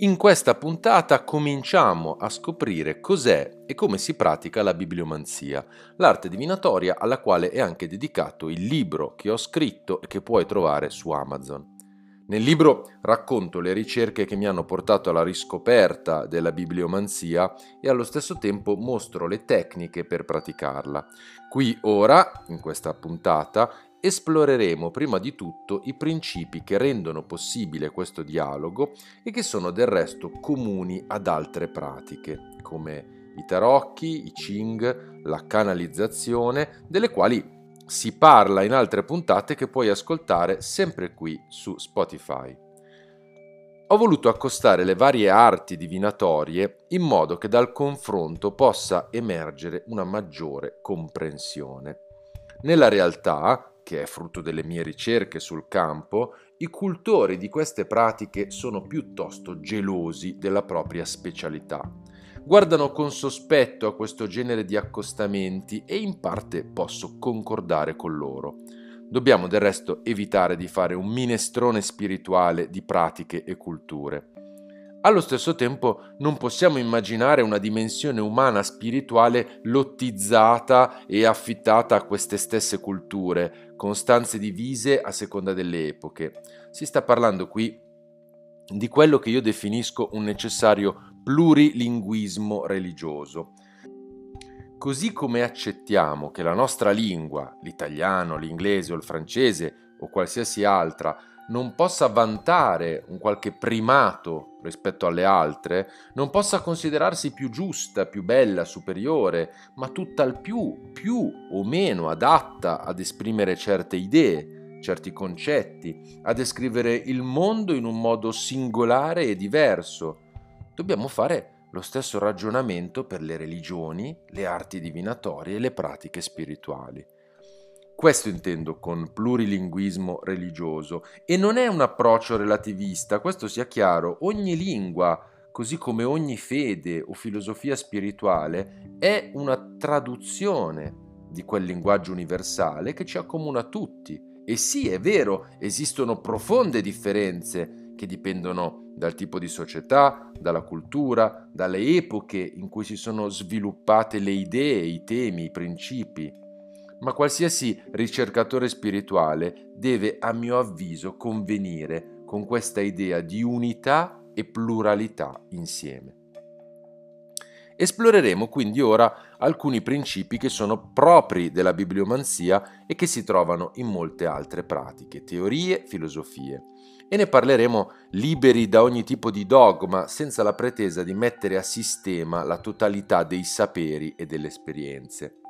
In questa puntata cominciamo a scoprire cos'è e come si pratica la bibliomanzia, l'arte divinatoria alla quale è anche dedicato il libro che ho scritto e che puoi trovare su Amazon. Nel libro racconto le ricerche che mi hanno portato alla riscoperta della bibliomanzia e allo stesso tempo mostro le tecniche per praticarla. Qui ora, in questa puntata, esploreremo prima di tutto i principi che rendono possibile questo dialogo e che sono del resto comuni ad altre pratiche, come i tarocchi, i Ching, la canalizzazione, delle quali si parla in altre puntate che puoi ascoltare sempre qui su Spotify. Ho voluto accostare le varie arti divinatorie in modo che dal confronto possa emergere una maggiore comprensione. Nella realtà, che è frutto delle mie ricerche sul campo, i cultori di queste pratiche sono piuttosto gelosi della propria specialità. Guardano con sospetto a questo genere di accostamenti e in parte posso concordare con loro. Dobbiamo del resto evitare di fare un minestrone spirituale di pratiche e culture. Allo stesso tempo non possiamo immaginare una dimensione umana spirituale lottizzata e affittata a queste stesse culture, con stanze divise a seconda delle epoche. Si sta parlando qui di quello che io definisco un necessario plurilinguismo religioso. Così come accettiamo che la nostra lingua, l'italiano, l'inglese o il francese o qualsiasi altra, non possa vantare un qualche primato rispetto alle altre, non possa considerarsi più giusta, più bella, superiore, ma tutt'al più, più o meno adatta ad esprimere certe idee, certi concetti, a descrivere il mondo in un modo singolare e diverso. Dobbiamo fare lo stesso ragionamento per le religioni, le arti divinatorie e le pratiche spirituali. Questo intendo con plurilinguismo religioso. E non è un approccio relativista, questo sia chiaro, ogni lingua, così come ogni fede o filosofia spirituale, è una traduzione di quel linguaggio universale che ci accomuna tutti. E sì, è vero, esistono profonde differenze che dipendono dal tipo di società, dalla cultura, dalle epoche in cui si sono sviluppate le idee, i temi, i principi ma qualsiasi ricercatore spirituale deve, a mio avviso, convenire con questa idea di unità e pluralità insieme. Esploreremo quindi ora alcuni principi che sono propri della bibliomanzia e che si trovano in molte altre pratiche, teorie, filosofie. E ne parleremo liberi da ogni tipo di dogma, senza la pretesa di mettere a sistema la totalità dei saperi e delle esperienze.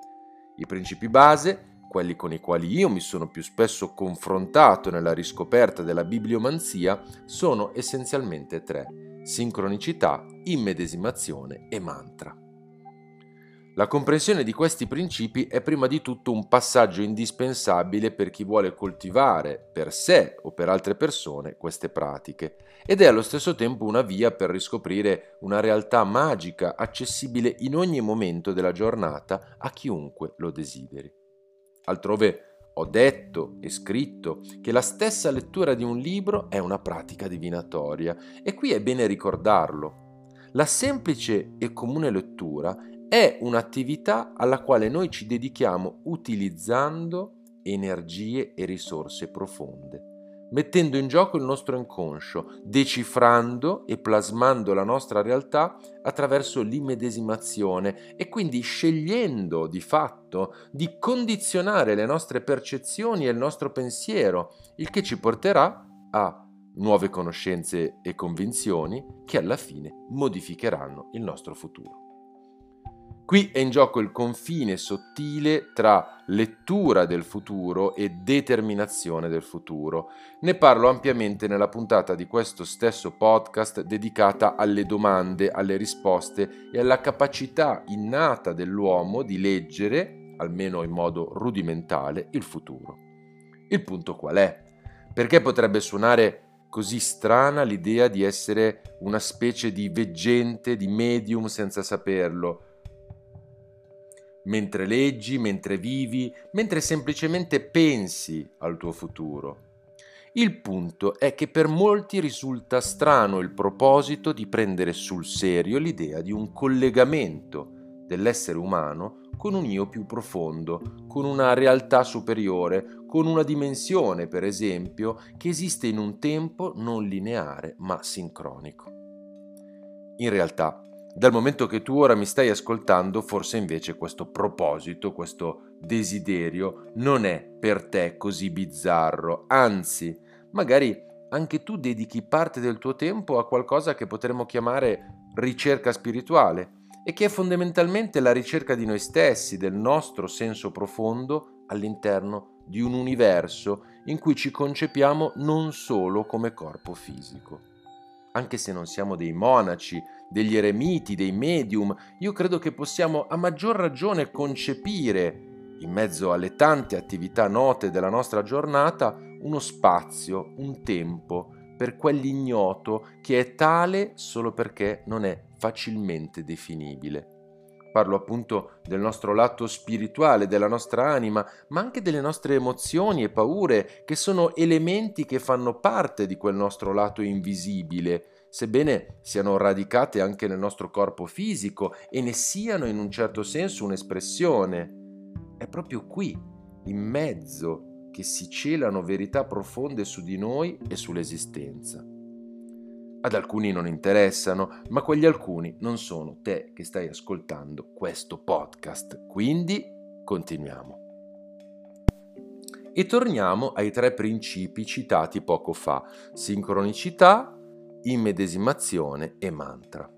I principi base, quelli con i quali io mi sono più spesso confrontato nella riscoperta della bibliomanzia, sono essenzialmente tre: sincronicità, immedesimazione e mantra. La comprensione di questi principi è prima di tutto un passaggio indispensabile per chi vuole coltivare per sé o per altre persone queste pratiche ed è allo stesso tempo una via per riscoprire una realtà magica accessibile in ogni momento della giornata a chiunque lo desideri. Altrove ho detto e scritto che la stessa lettura di un libro è una pratica divinatoria e qui è bene ricordarlo. La semplice e comune lettura è un'attività alla quale noi ci dedichiamo utilizzando energie e risorse profonde, mettendo in gioco il nostro inconscio, decifrando e plasmando la nostra realtà attraverso l'immedesimazione e quindi scegliendo di fatto di condizionare le nostre percezioni e il nostro pensiero, il che ci porterà a nuove conoscenze e convinzioni che alla fine modificheranno il nostro futuro. Qui è in gioco il confine sottile tra lettura del futuro e determinazione del futuro. Ne parlo ampiamente nella puntata di questo stesso podcast dedicata alle domande, alle risposte e alla capacità innata dell'uomo di leggere, almeno in modo rudimentale, il futuro. Il punto qual è? Perché potrebbe suonare così strana l'idea di essere una specie di veggente, di medium senza saperlo? Mentre leggi, mentre vivi, mentre semplicemente pensi al tuo futuro. Il punto è che per molti risulta strano il proposito di prendere sul serio l'idea di un collegamento dell'essere umano con un io più profondo, con una realtà superiore, con una dimensione, per esempio, che esiste in un tempo non lineare ma sincronico. In realtà, dal momento che tu ora mi stai ascoltando, forse invece questo proposito, questo desiderio non è per te così bizzarro, anzi, magari anche tu dedichi parte del tuo tempo a qualcosa che potremmo chiamare ricerca spirituale, e che è fondamentalmente la ricerca di noi stessi, del nostro senso profondo all'interno di un universo in cui ci concepiamo non solo come corpo fisico. Anche se non siamo dei monaci, degli eremiti, dei medium, io credo che possiamo a maggior ragione concepire, in mezzo alle tante attività note della nostra giornata, uno spazio, un tempo per quell'ignoto che è tale solo perché non è facilmente definibile. Parlo appunto del nostro lato spirituale, della nostra anima, ma anche delle nostre emozioni e paure, che sono elementi che fanno parte di quel nostro lato invisibile, sebbene siano radicate anche nel nostro corpo fisico e ne siano in un certo senso un'espressione. È proprio qui, in mezzo, che si celano verità profonde su di noi e sull'esistenza ad alcuni non interessano, ma quegli alcuni non sono te che stai ascoltando questo podcast. Quindi continuiamo. E torniamo ai tre principi citati poco fa, sincronicità, immedesimazione e mantra.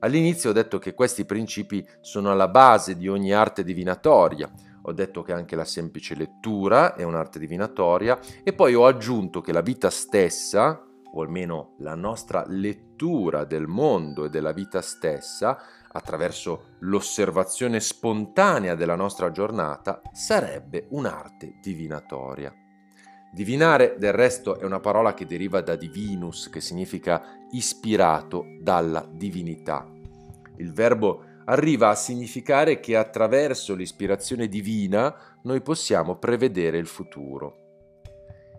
All'inizio ho detto che questi principi sono alla base di ogni arte divinatoria, ho detto che anche la semplice lettura è un'arte divinatoria e poi ho aggiunto che la vita stessa, o almeno la nostra lettura del mondo e della vita stessa, attraverso l'osservazione spontanea della nostra giornata, sarebbe un'arte divinatoria. Divinare, del resto, è una parola che deriva da divinus, che significa ispirato dalla divinità. Il verbo arriva a significare che attraverso l'ispirazione divina noi possiamo prevedere il futuro.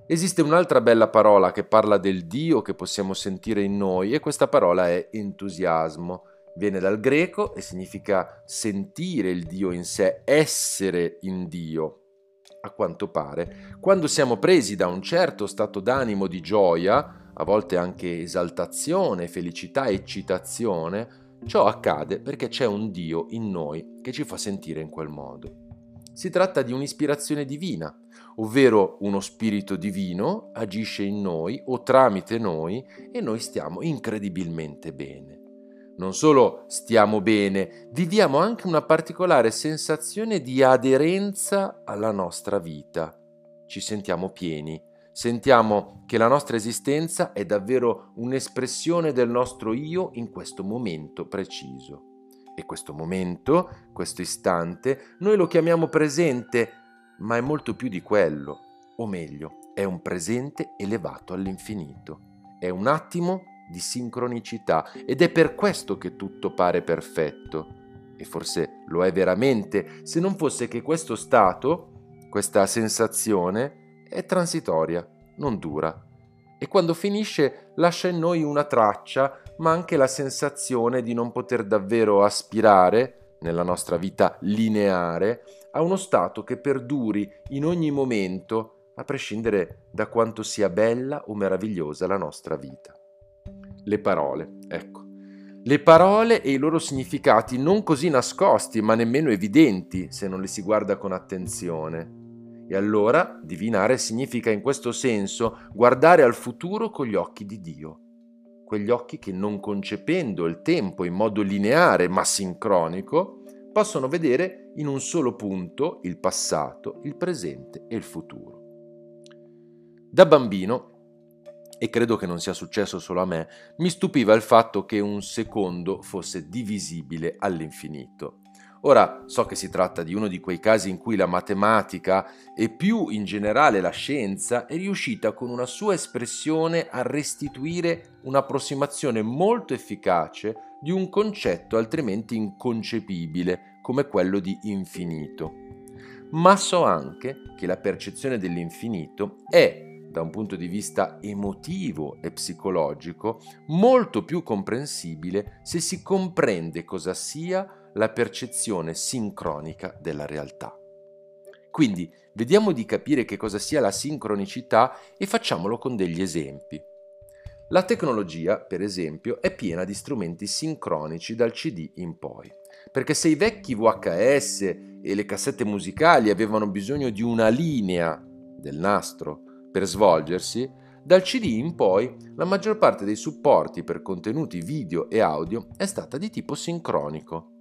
Esiste un'altra bella parola che parla del Dio che possiamo sentire in noi e questa parola è entusiasmo. Viene dal greco e significa sentire il Dio in sé, essere in Dio. A quanto pare, quando siamo presi da un certo stato d'animo di gioia, a volte anche esaltazione, felicità, eccitazione, ciò accade perché c'è un Dio in noi che ci fa sentire in quel modo. Si tratta di un'ispirazione divina, ovvero uno spirito divino agisce in noi o tramite noi e noi stiamo incredibilmente bene. Non solo stiamo bene, viviamo anche una particolare sensazione di aderenza alla nostra vita. Ci sentiamo pieni, sentiamo che la nostra esistenza è davvero un'espressione del nostro io in questo momento preciso. E questo momento, questo istante, noi lo chiamiamo presente, ma è molto più di quello, o meglio, è un presente elevato all'infinito. È un attimo di sincronicità ed è per questo che tutto pare perfetto. E forse lo è veramente se non fosse che questo stato, questa sensazione, è transitoria, non dura. E quando finisce lascia in noi una traccia ma anche la sensazione di non poter davvero aspirare, nella nostra vita lineare, a uno stato che perduri in ogni momento, a prescindere da quanto sia bella o meravigliosa la nostra vita. Le parole, ecco. Le parole e i loro significati non così nascosti, ma nemmeno evidenti se non le si guarda con attenzione. E allora divinare significa in questo senso guardare al futuro con gli occhi di Dio quegli occhi che non concependo il tempo in modo lineare ma sincronico, possono vedere in un solo punto il passato, il presente e il futuro. Da bambino, e credo che non sia successo solo a me, mi stupiva il fatto che un secondo fosse divisibile all'infinito. Ora so che si tratta di uno di quei casi in cui la matematica e più in generale la scienza è riuscita con una sua espressione a restituire un'approssimazione molto efficace di un concetto altrimenti inconcepibile come quello di infinito. Ma so anche che la percezione dell'infinito è da un punto di vista emotivo e psicologico, molto più comprensibile se si comprende cosa sia la percezione sincronica della realtà. Quindi vediamo di capire che cosa sia la sincronicità e facciamolo con degli esempi. La tecnologia, per esempio, è piena di strumenti sincronici dal CD in poi, perché se i vecchi VHS e le cassette musicali avevano bisogno di una linea del nastro per svolgersi, dal CD in poi la maggior parte dei supporti per contenuti video e audio è stata di tipo sincronico.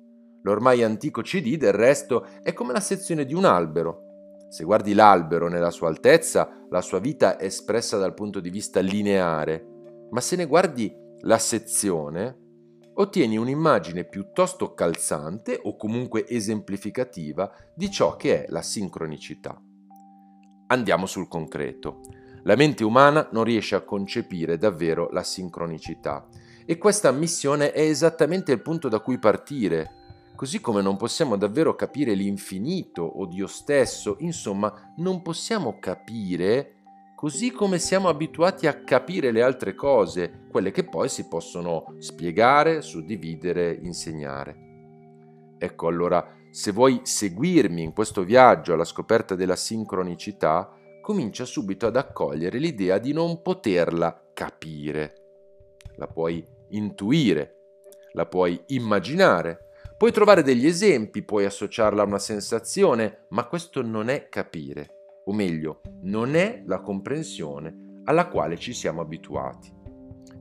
L'ormai antico CD del resto è come la sezione di un albero. Se guardi l'albero nella sua altezza, la sua vita è espressa dal punto di vista lineare, ma se ne guardi la sezione, ottieni un'immagine piuttosto calzante o comunque esemplificativa di ciò che è la sincronicità. Andiamo sul concreto. La mente umana non riesce a concepire davvero la sincronicità e questa missione è esattamente il punto da cui partire. Così come non possiamo davvero capire l'infinito o Dio stesso, insomma, non possiamo capire così come siamo abituati a capire le altre cose, quelle che poi si possono spiegare, suddividere, insegnare. Ecco allora, se vuoi seguirmi in questo viaggio alla scoperta della sincronicità, comincia subito ad accogliere l'idea di non poterla capire. La puoi intuire, la puoi immaginare, puoi trovare degli esempi, puoi associarla a una sensazione, ma questo non è capire o meglio, non è la comprensione alla quale ci siamo abituati.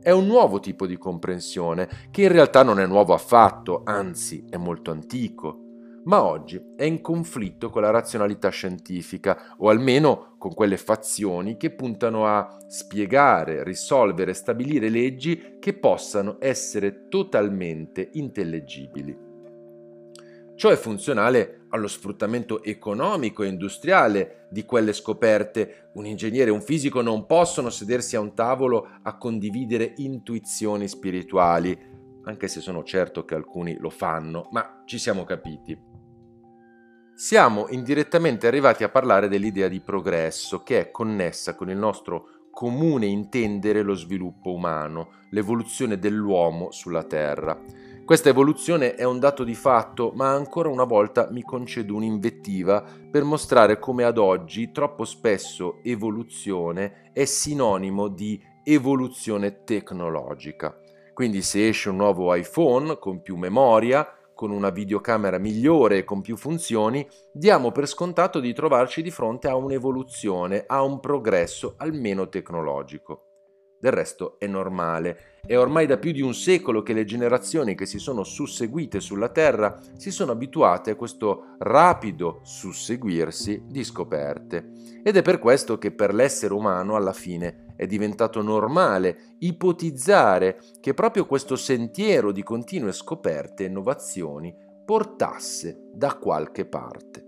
È un nuovo tipo di comprensione che in realtà non è nuovo affatto, anzi è molto antico, ma oggi è in conflitto con la razionalità scientifica o almeno con quelle fazioni che puntano a spiegare, risolvere, stabilire leggi che possano essere totalmente intellegibili. Ciò è funzionale allo sfruttamento economico e industriale di quelle scoperte. Un ingegnere e un fisico non possono sedersi a un tavolo a condividere intuizioni spirituali, anche se sono certo che alcuni lo fanno, ma ci siamo capiti. Siamo indirettamente arrivati a parlare dell'idea di progresso che è connessa con il nostro comune intendere lo sviluppo umano, l'evoluzione dell'uomo sulla Terra. Questa evoluzione è un dato di fatto, ma ancora una volta mi concedo un'invettiva per mostrare come ad oggi troppo spesso evoluzione è sinonimo di evoluzione tecnologica. Quindi se esce un nuovo iPhone con più memoria, con una videocamera migliore e con più funzioni, diamo per scontato di trovarci di fronte a un'evoluzione, a un progresso almeno tecnologico. Del resto è normale, è ormai da più di un secolo che le generazioni che si sono susseguite sulla Terra si sono abituate a questo rapido susseguirsi di scoperte. Ed è per questo che per l'essere umano alla fine è diventato normale ipotizzare che proprio questo sentiero di continue scoperte e innovazioni portasse da qualche parte.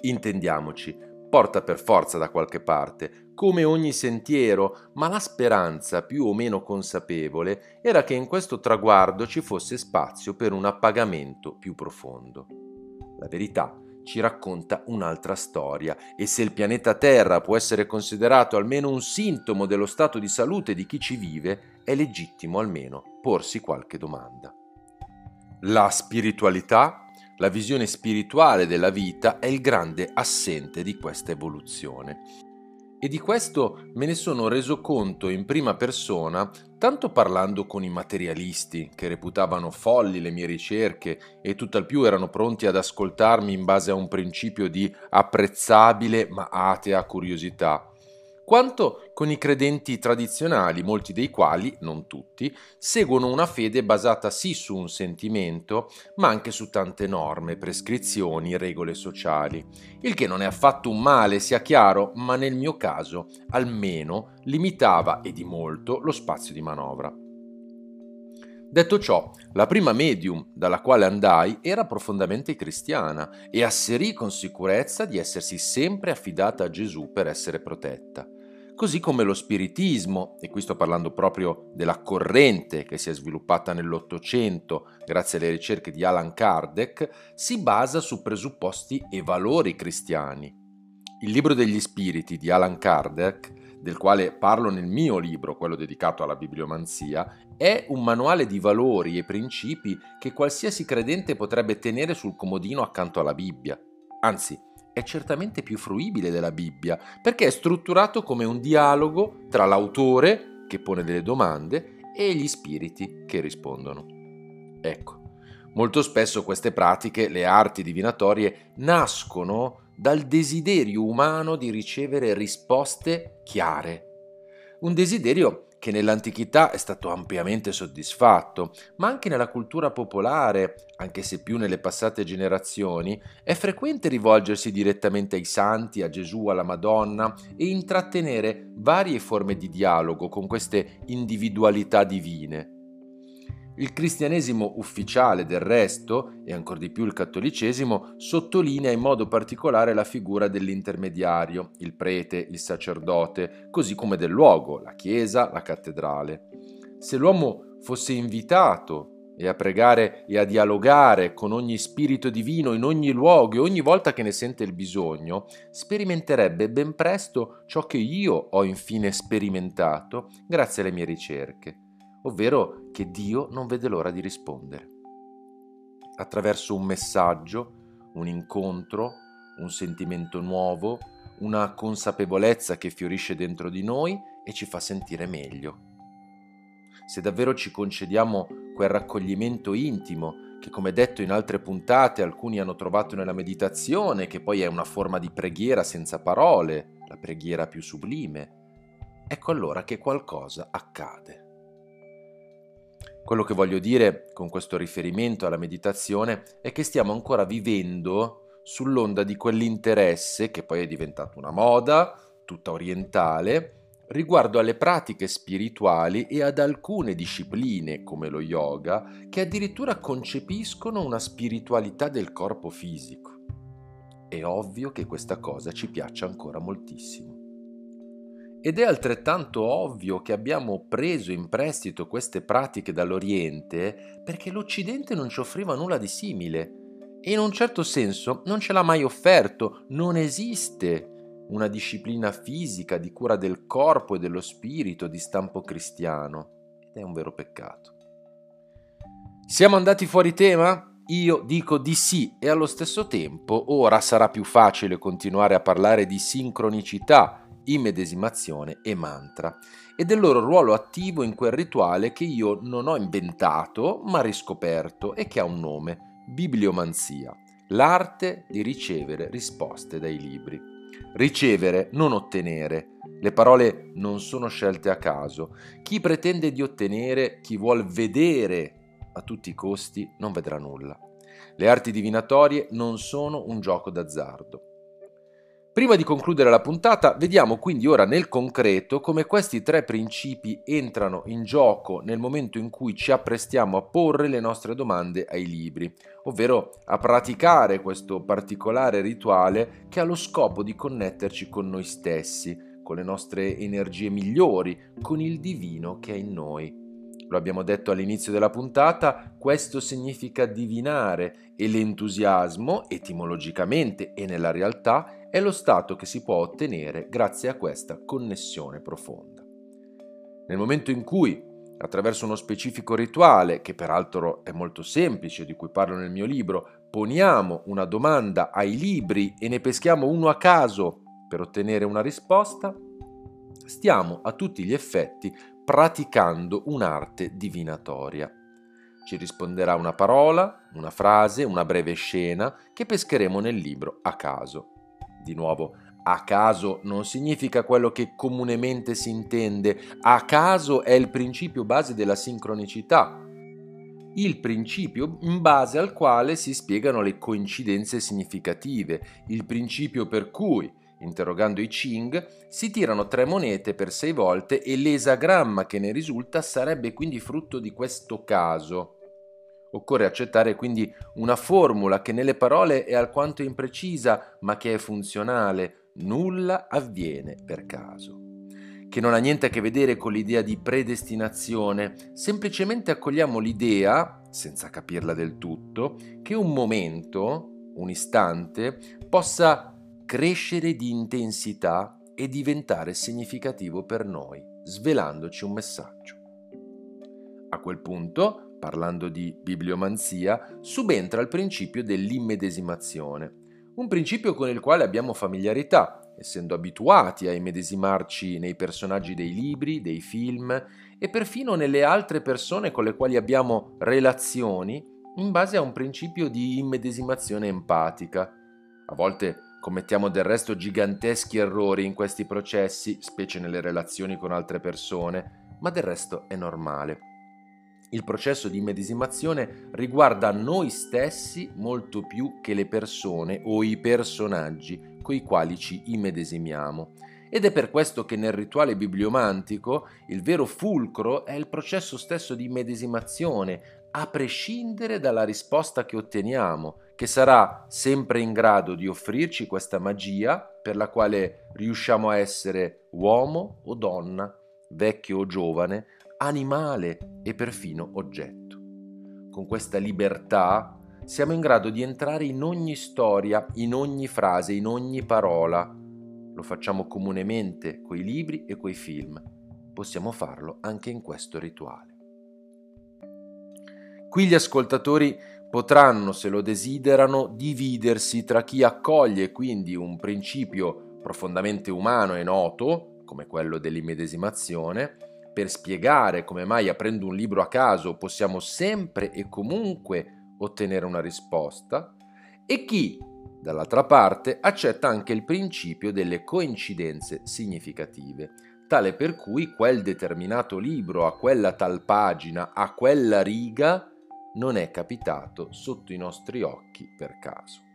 Intendiamoci, porta per forza da qualche parte, come ogni sentiero, ma la speranza, più o meno consapevole, era che in questo traguardo ci fosse spazio per un appagamento più profondo. La verità ci racconta un'altra storia e se il pianeta Terra può essere considerato almeno un sintomo dello stato di salute di chi ci vive, è legittimo almeno porsi qualche domanda. La spiritualità la visione spirituale della vita è il grande assente di questa evoluzione. E di questo me ne sono reso conto in prima persona, tanto parlando con i materialisti, che reputavano folli le mie ricerche e tutt'al più erano pronti ad ascoltarmi in base a un principio di apprezzabile ma atea curiosità, quanto con i credenti tradizionali, molti dei quali, non tutti, seguono una fede basata sì su un sentimento, ma anche su tante norme, prescrizioni, regole sociali. Il che non è affatto un male, sia chiaro, ma nel mio caso almeno limitava e di molto lo spazio di manovra. Detto ciò, la prima medium dalla quale andai era profondamente cristiana e asserì con sicurezza di essersi sempre affidata a Gesù per essere protetta. Così come lo spiritismo, e qui sto parlando proprio della corrente che si è sviluppata nell'Ottocento grazie alle ricerche di Alan Kardec, si basa su presupposti e valori cristiani. Il libro degli spiriti di Alan Kardec del quale parlo nel mio libro, quello dedicato alla bibliomanzia, è un manuale di valori e principi che qualsiasi credente potrebbe tenere sul comodino accanto alla Bibbia. Anzi, è certamente più fruibile della Bibbia, perché è strutturato come un dialogo tra l'autore, che pone delle domande, e gli spiriti che rispondono. Ecco, molto spesso queste pratiche, le arti divinatorie, nascono dal desiderio umano di ricevere risposte chiare. Un desiderio che nell'antichità è stato ampiamente soddisfatto, ma anche nella cultura popolare, anche se più nelle passate generazioni, è frequente rivolgersi direttamente ai santi, a Gesù, alla Madonna e intrattenere varie forme di dialogo con queste individualità divine. Il cristianesimo ufficiale del resto, e ancor di più il cattolicesimo, sottolinea in modo particolare la figura dell'intermediario, il prete, il sacerdote, così come del luogo, la chiesa, la cattedrale. Se l'uomo fosse invitato e a pregare e a dialogare con ogni spirito divino in ogni luogo e ogni volta che ne sente il bisogno, sperimenterebbe ben presto ciò che io ho infine sperimentato grazie alle mie ricerche ovvero che Dio non vede l'ora di rispondere. Attraverso un messaggio, un incontro, un sentimento nuovo, una consapevolezza che fiorisce dentro di noi e ci fa sentire meglio. Se davvero ci concediamo quel raccoglimento intimo che come detto in altre puntate alcuni hanno trovato nella meditazione, che poi è una forma di preghiera senza parole, la preghiera più sublime, ecco allora che qualcosa accade. Quello che voglio dire con questo riferimento alla meditazione è che stiamo ancora vivendo sull'onda di quell'interesse, che poi è diventato una moda, tutta orientale, riguardo alle pratiche spirituali e ad alcune discipline come lo yoga che addirittura concepiscono una spiritualità del corpo fisico. È ovvio che questa cosa ci piaccia ancora moltissimo. Ed è altrettanto ovvio che abbiamo preso in prestito queste pratiche dall'Oriente perché l'Occidente non ci offriva nulla di simile e in un certo senso non ce l'ha mai offerto, non esiste una disciplina fisica di cura del corpo e dello spirito di stampo cristiano ed è un vero peccato. Siamo andati fuori tema? Io dico di sì e allo stesso tempo ora sarà più facile continuare a parlare di sincronicità immedesimazione e mantra e del loro ruolo attivo in quel rituale che io non ho inventato ma riscoperto e che ha un nome, bibliomanzia, l'arte di ricevere risposte dai libri. Ricevere, non ottenere. Le parole non sono scelte a caso. Chi pretende di ottenere, chi vuol vedere a tutti i costi, non vedrà nulla. Le arti divinatorie non sono un gioco d'azzardo. Prima di concludere la puntata, vediamo quindi ora nel concreto come questi tre principi entrano in gioco nel momento in cui ci apprestiamo a porre le nostre domande ai libri, ovvero a praticare questo particolare rituale che ha lo scopo di connetterci con noi stessi, con le nostre energie migliori, con il divino che è in noi. Lo abbiamo detto all'inizio della puntata, questo significa divinare e l'entusiasmo, etimologicamente e nella realtà, è lo stato che si può ottenere grazie a questa connessione profonda. Nel momento in cui, attraverso uno specifico rituale, che peraltro è molto semplice, di cui parlo nel mio libro, poniamo una domanda ai libri e ne peschiamo uno a caso per ottenere una risposta, stiamo a tutti gli effetti praticando un'arte divinatoria. Ci risponderà una parola, una frase, una breve scena che pescheremo nel libro a caso. Di nuovo, a caso non significa quello che comunemente si intende, a caso è il principio base della sincronicità, il principio in base al quale si spiegano le coincidenze significative, il principio per cui, interrogando i Ching, si tirano tre monete per sei volte e l'esagramma che ne risulta sarebbe quindi frutto di questo caso. Occorre accettare quindi una formula che nelle parole è alquanto imprecisa, ma che è funzionale. Nulla avviene per caso. Che non ha niente a che vedere con l'idea di predestinazione, semplicemente accogliamo l'idea, senza capirla del tutto, che un momento, un istante, possa crescere di intensità e diventare significativo per noi, svelandoci un messaggio. A quel punto, parlando di bibliomanzia, subentra il principio dell'immedesimazione, un principio con il quale abbiamo familiarità, essendo abituati a immedesimarci nei personaggi dei libri, dei film e perfino nelle altre persone con le quali abbiamo relazioni in base a un principio di immedesimazione empatica. A volte commettiamo del resto giganteschi errori in questi processi, specie nelle relazioni con altre persone, ma del resto è normale. Il processo di immedesimazione riguarda noi stessi molto più che le persone o i personaggi coi quali ci immedesimiamo. Ed è per questo che nel rituale bibliomantico il vero fulcro è il processo stesso di immedesimazione, a prescindere dalla risposta che otteniamo, che sarà sempre in grado di offrirci questa magia per la quale riusciamo a essere uomo o donna, vecchio o giovane, animale e perfino oggetto. Con questa libertà siamo in grado di entrare in ogni storia, in ogni frase, in ogni parola. Lo facciamo comunemente coi libri e coi film. Possiamo farlo anche in questo rituale. Qui gli ascoltatori potranno, se lo desiderano, dividersi tra chi accoglie quindi un principio profondamente umano e noto, come quello dell'immedesimazione, per spiegare come mai aprendo un libro a caso possiamo sempre e comunque ottenere una risposta, e chi, dall'altra parte, accetta anche il principio delle coincidenze significative, tale per cui quel determinato libro a quella tal pagina, a quella riga, non è capitato sotto i nostri occhi per caso.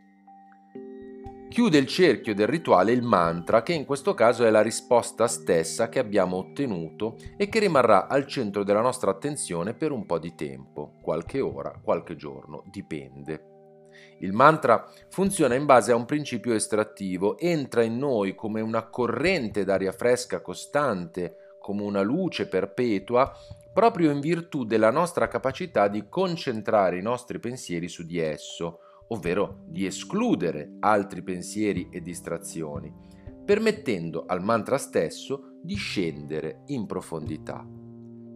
Chiude il cerchio del rituale il mantra, che in questo caso è la risposta stessa che abbiamo ottenuto e che rimarrà al centro della nostra attenzione per un po' di tempo, qualche ora, qualche giorno, dipende. Il mantra funziona in base a un principio estrattivo, entra in noi come una corrente d'aria fresca costante, come una luce perpetua, proprio in virtù della nostra capacità di concentrare i nostri pensieri su di esso, ovvero di escludere altri pensieri e distrazioni, permettendo al mantra stesso di scendere in profondità,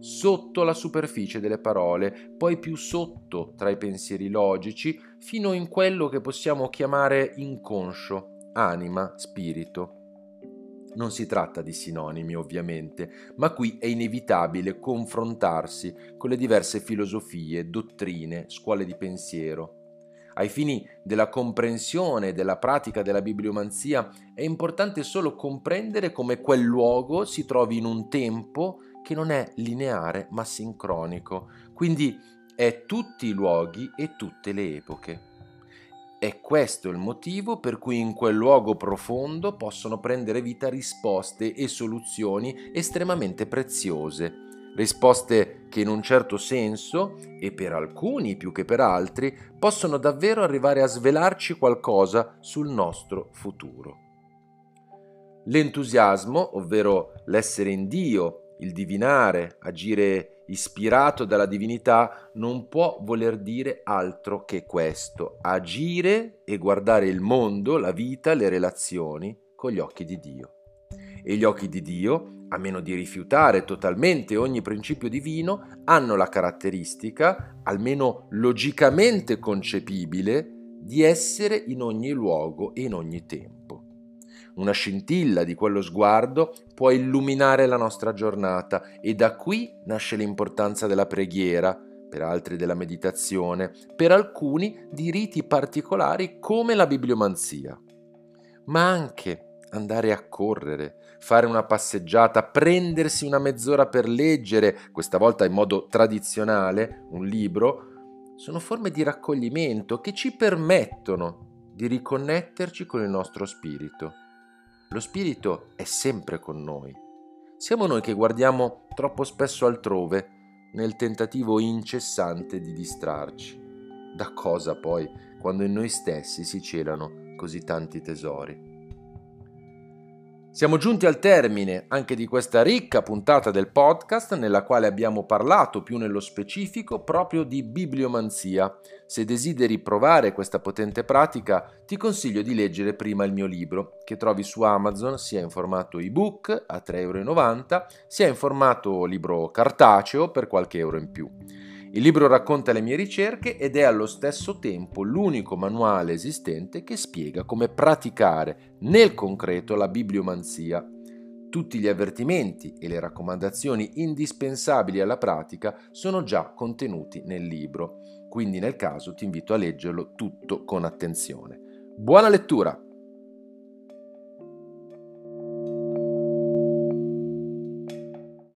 sotto la superficie delle parole, poi più sotto tra i pensieri logici, fino in quello che possiamo chiamare inconscio, anima, spirito. Non si tratta di sinonimi ovviamente, ma qui è inevitabile confrontarsi con le diverse filosofie, dottrine, scuole di pensiero, ai fini della comprensione e della pratica della bibliomanzia è importante solo comprendere come quel luogo si trovi in un tempo che non è lineare ma sincronico, quindi è tutti i luoghi e tutte le epoche. È questo il motivo per cui in quel luogo profondo possono prendere vita risposte e soluzioni estremamente preziose risposte che in un certo senso, e per alcuni più che per altri, possono davvero arrivare a svelarci qualcosa sul nostro futuro. L'entusiasmo, ovvero l'essere in Dio, il divinare, agire ispirato dalla divinità, non può voler dire altro che questo, agire e guardare il mondo, la vita, le relazioni con gli occhi di Dio. E gli occhi di Dio a meno di rifiutare totalmente ogni principio divino, hanno la caratteristica, almeno logicamente concepibile, di essere in ogni luogo e in ogni tempo. Una scintilla di quello sguardo può illuminare la nostra giornata e da qui nasce l'importanza della preghiera, per altri della meditazione, per alcuni di riti particolari come la bibliomanzia, ma anche andare a correre, fare una passeggiata, prendersi una mezz'ora per leggere, questa volta in modo tradizionale, un libro, sono forme di raccoglimento che ci permettono di riconnetterci con il nostro spirito. Lo spirito è sempre con noi. Siamo noi che guardiamo troppo spesso altrove nel tentativo incessante di distrarci. Da cosa poi, quando in noi stessi si celano così tanti tesori? Siamo giunti al termine anche di questa ricca puntata del podcast nella quale abbiamo parlato più nello specifico proprio di bibliomanzia. Se desideri provare questa potente pratica ti consiglio di leggere prima il mio libro che trovi su Amazon sia in formato ebook a 3,90 euro sia in formato libro cartaceo per qualche euro in più. Il libro racconta le mie ricerche ed è allo stesso tempo l'unico manuale esistente che spiega come praticare nel concreto la bibliomanzia. Tutti gli avvertimenti e le raccomandazioni indispensabili alla pratica sono già contenuti nel libro, quindi nel caso ti invito a leggerlo tutto con attenzione. Buona lettura!